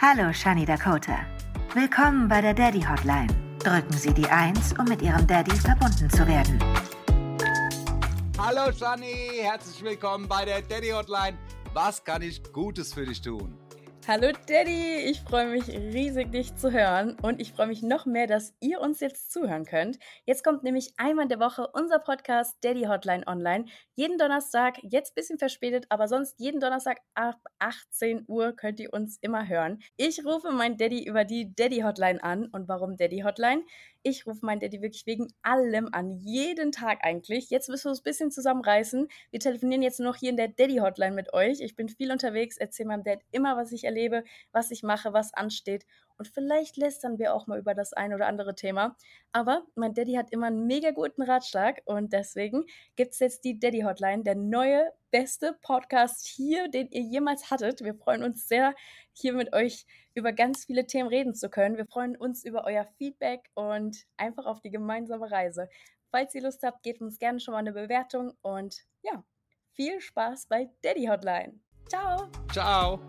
Hallo Shani Dakota. Willkommen bei der Daddy Hotline. Drücken Sie die 1, um mit Ihrem Daddy verbunden zu werden. Hallo Shani, herzlich willkommen bei der Daddy Hotline. Was kann ich Gutes für dich tun? Hallo Daddy, ich freue mich riesig, dich zu hören und ich freue mich noch mehr, dass ihr uns jetzt zuhören könnt. Jetzt kommt nämlich einmal in der Woche unser Podcast Daddy Hotline online. Jeden Donnerstag, jetzt ein bisschen verspätet, aber sonst jeden Donnerstag ab 18 Uhr könnt ihr uns immer hören. Ich rufe meinen Daddy über die Daddy Hotline an und warum Daddy Hotline? Ich rufe meinen Daddy wirklich wegen allem an, jeden Tag eigentlich. Jetzt müssen wir uns ein bisschen zusammenreißen. Wir telefonieren jetzt nur noch hier in der Daddy Hotline mit euch. Ich bin viel unterwegs, erzähle meinem Dad immer, was ich erlebe, was ich mache, was ansteht. Und vielleicht lästern wir auch mal über das ein oder andere Thema. Aber mein Daddy hat immer einen mega guten Ratschlag und deswegen gibt es jetzt die Daddy Hotline, der neue, beste Podcast hier, den ihr jemals hattet. Wir freuen uns sehr, hier mit euch über ganz viele Themen reden zu können. Wir freuen uns über euer Feedback und einfach auf die gemeinsame Reise. Falls ihr Lust habt, gebt uns gerne schon mal eine Bewertung und ja, viel Spaß bei Daddy Hotline. Ciao. Ciao.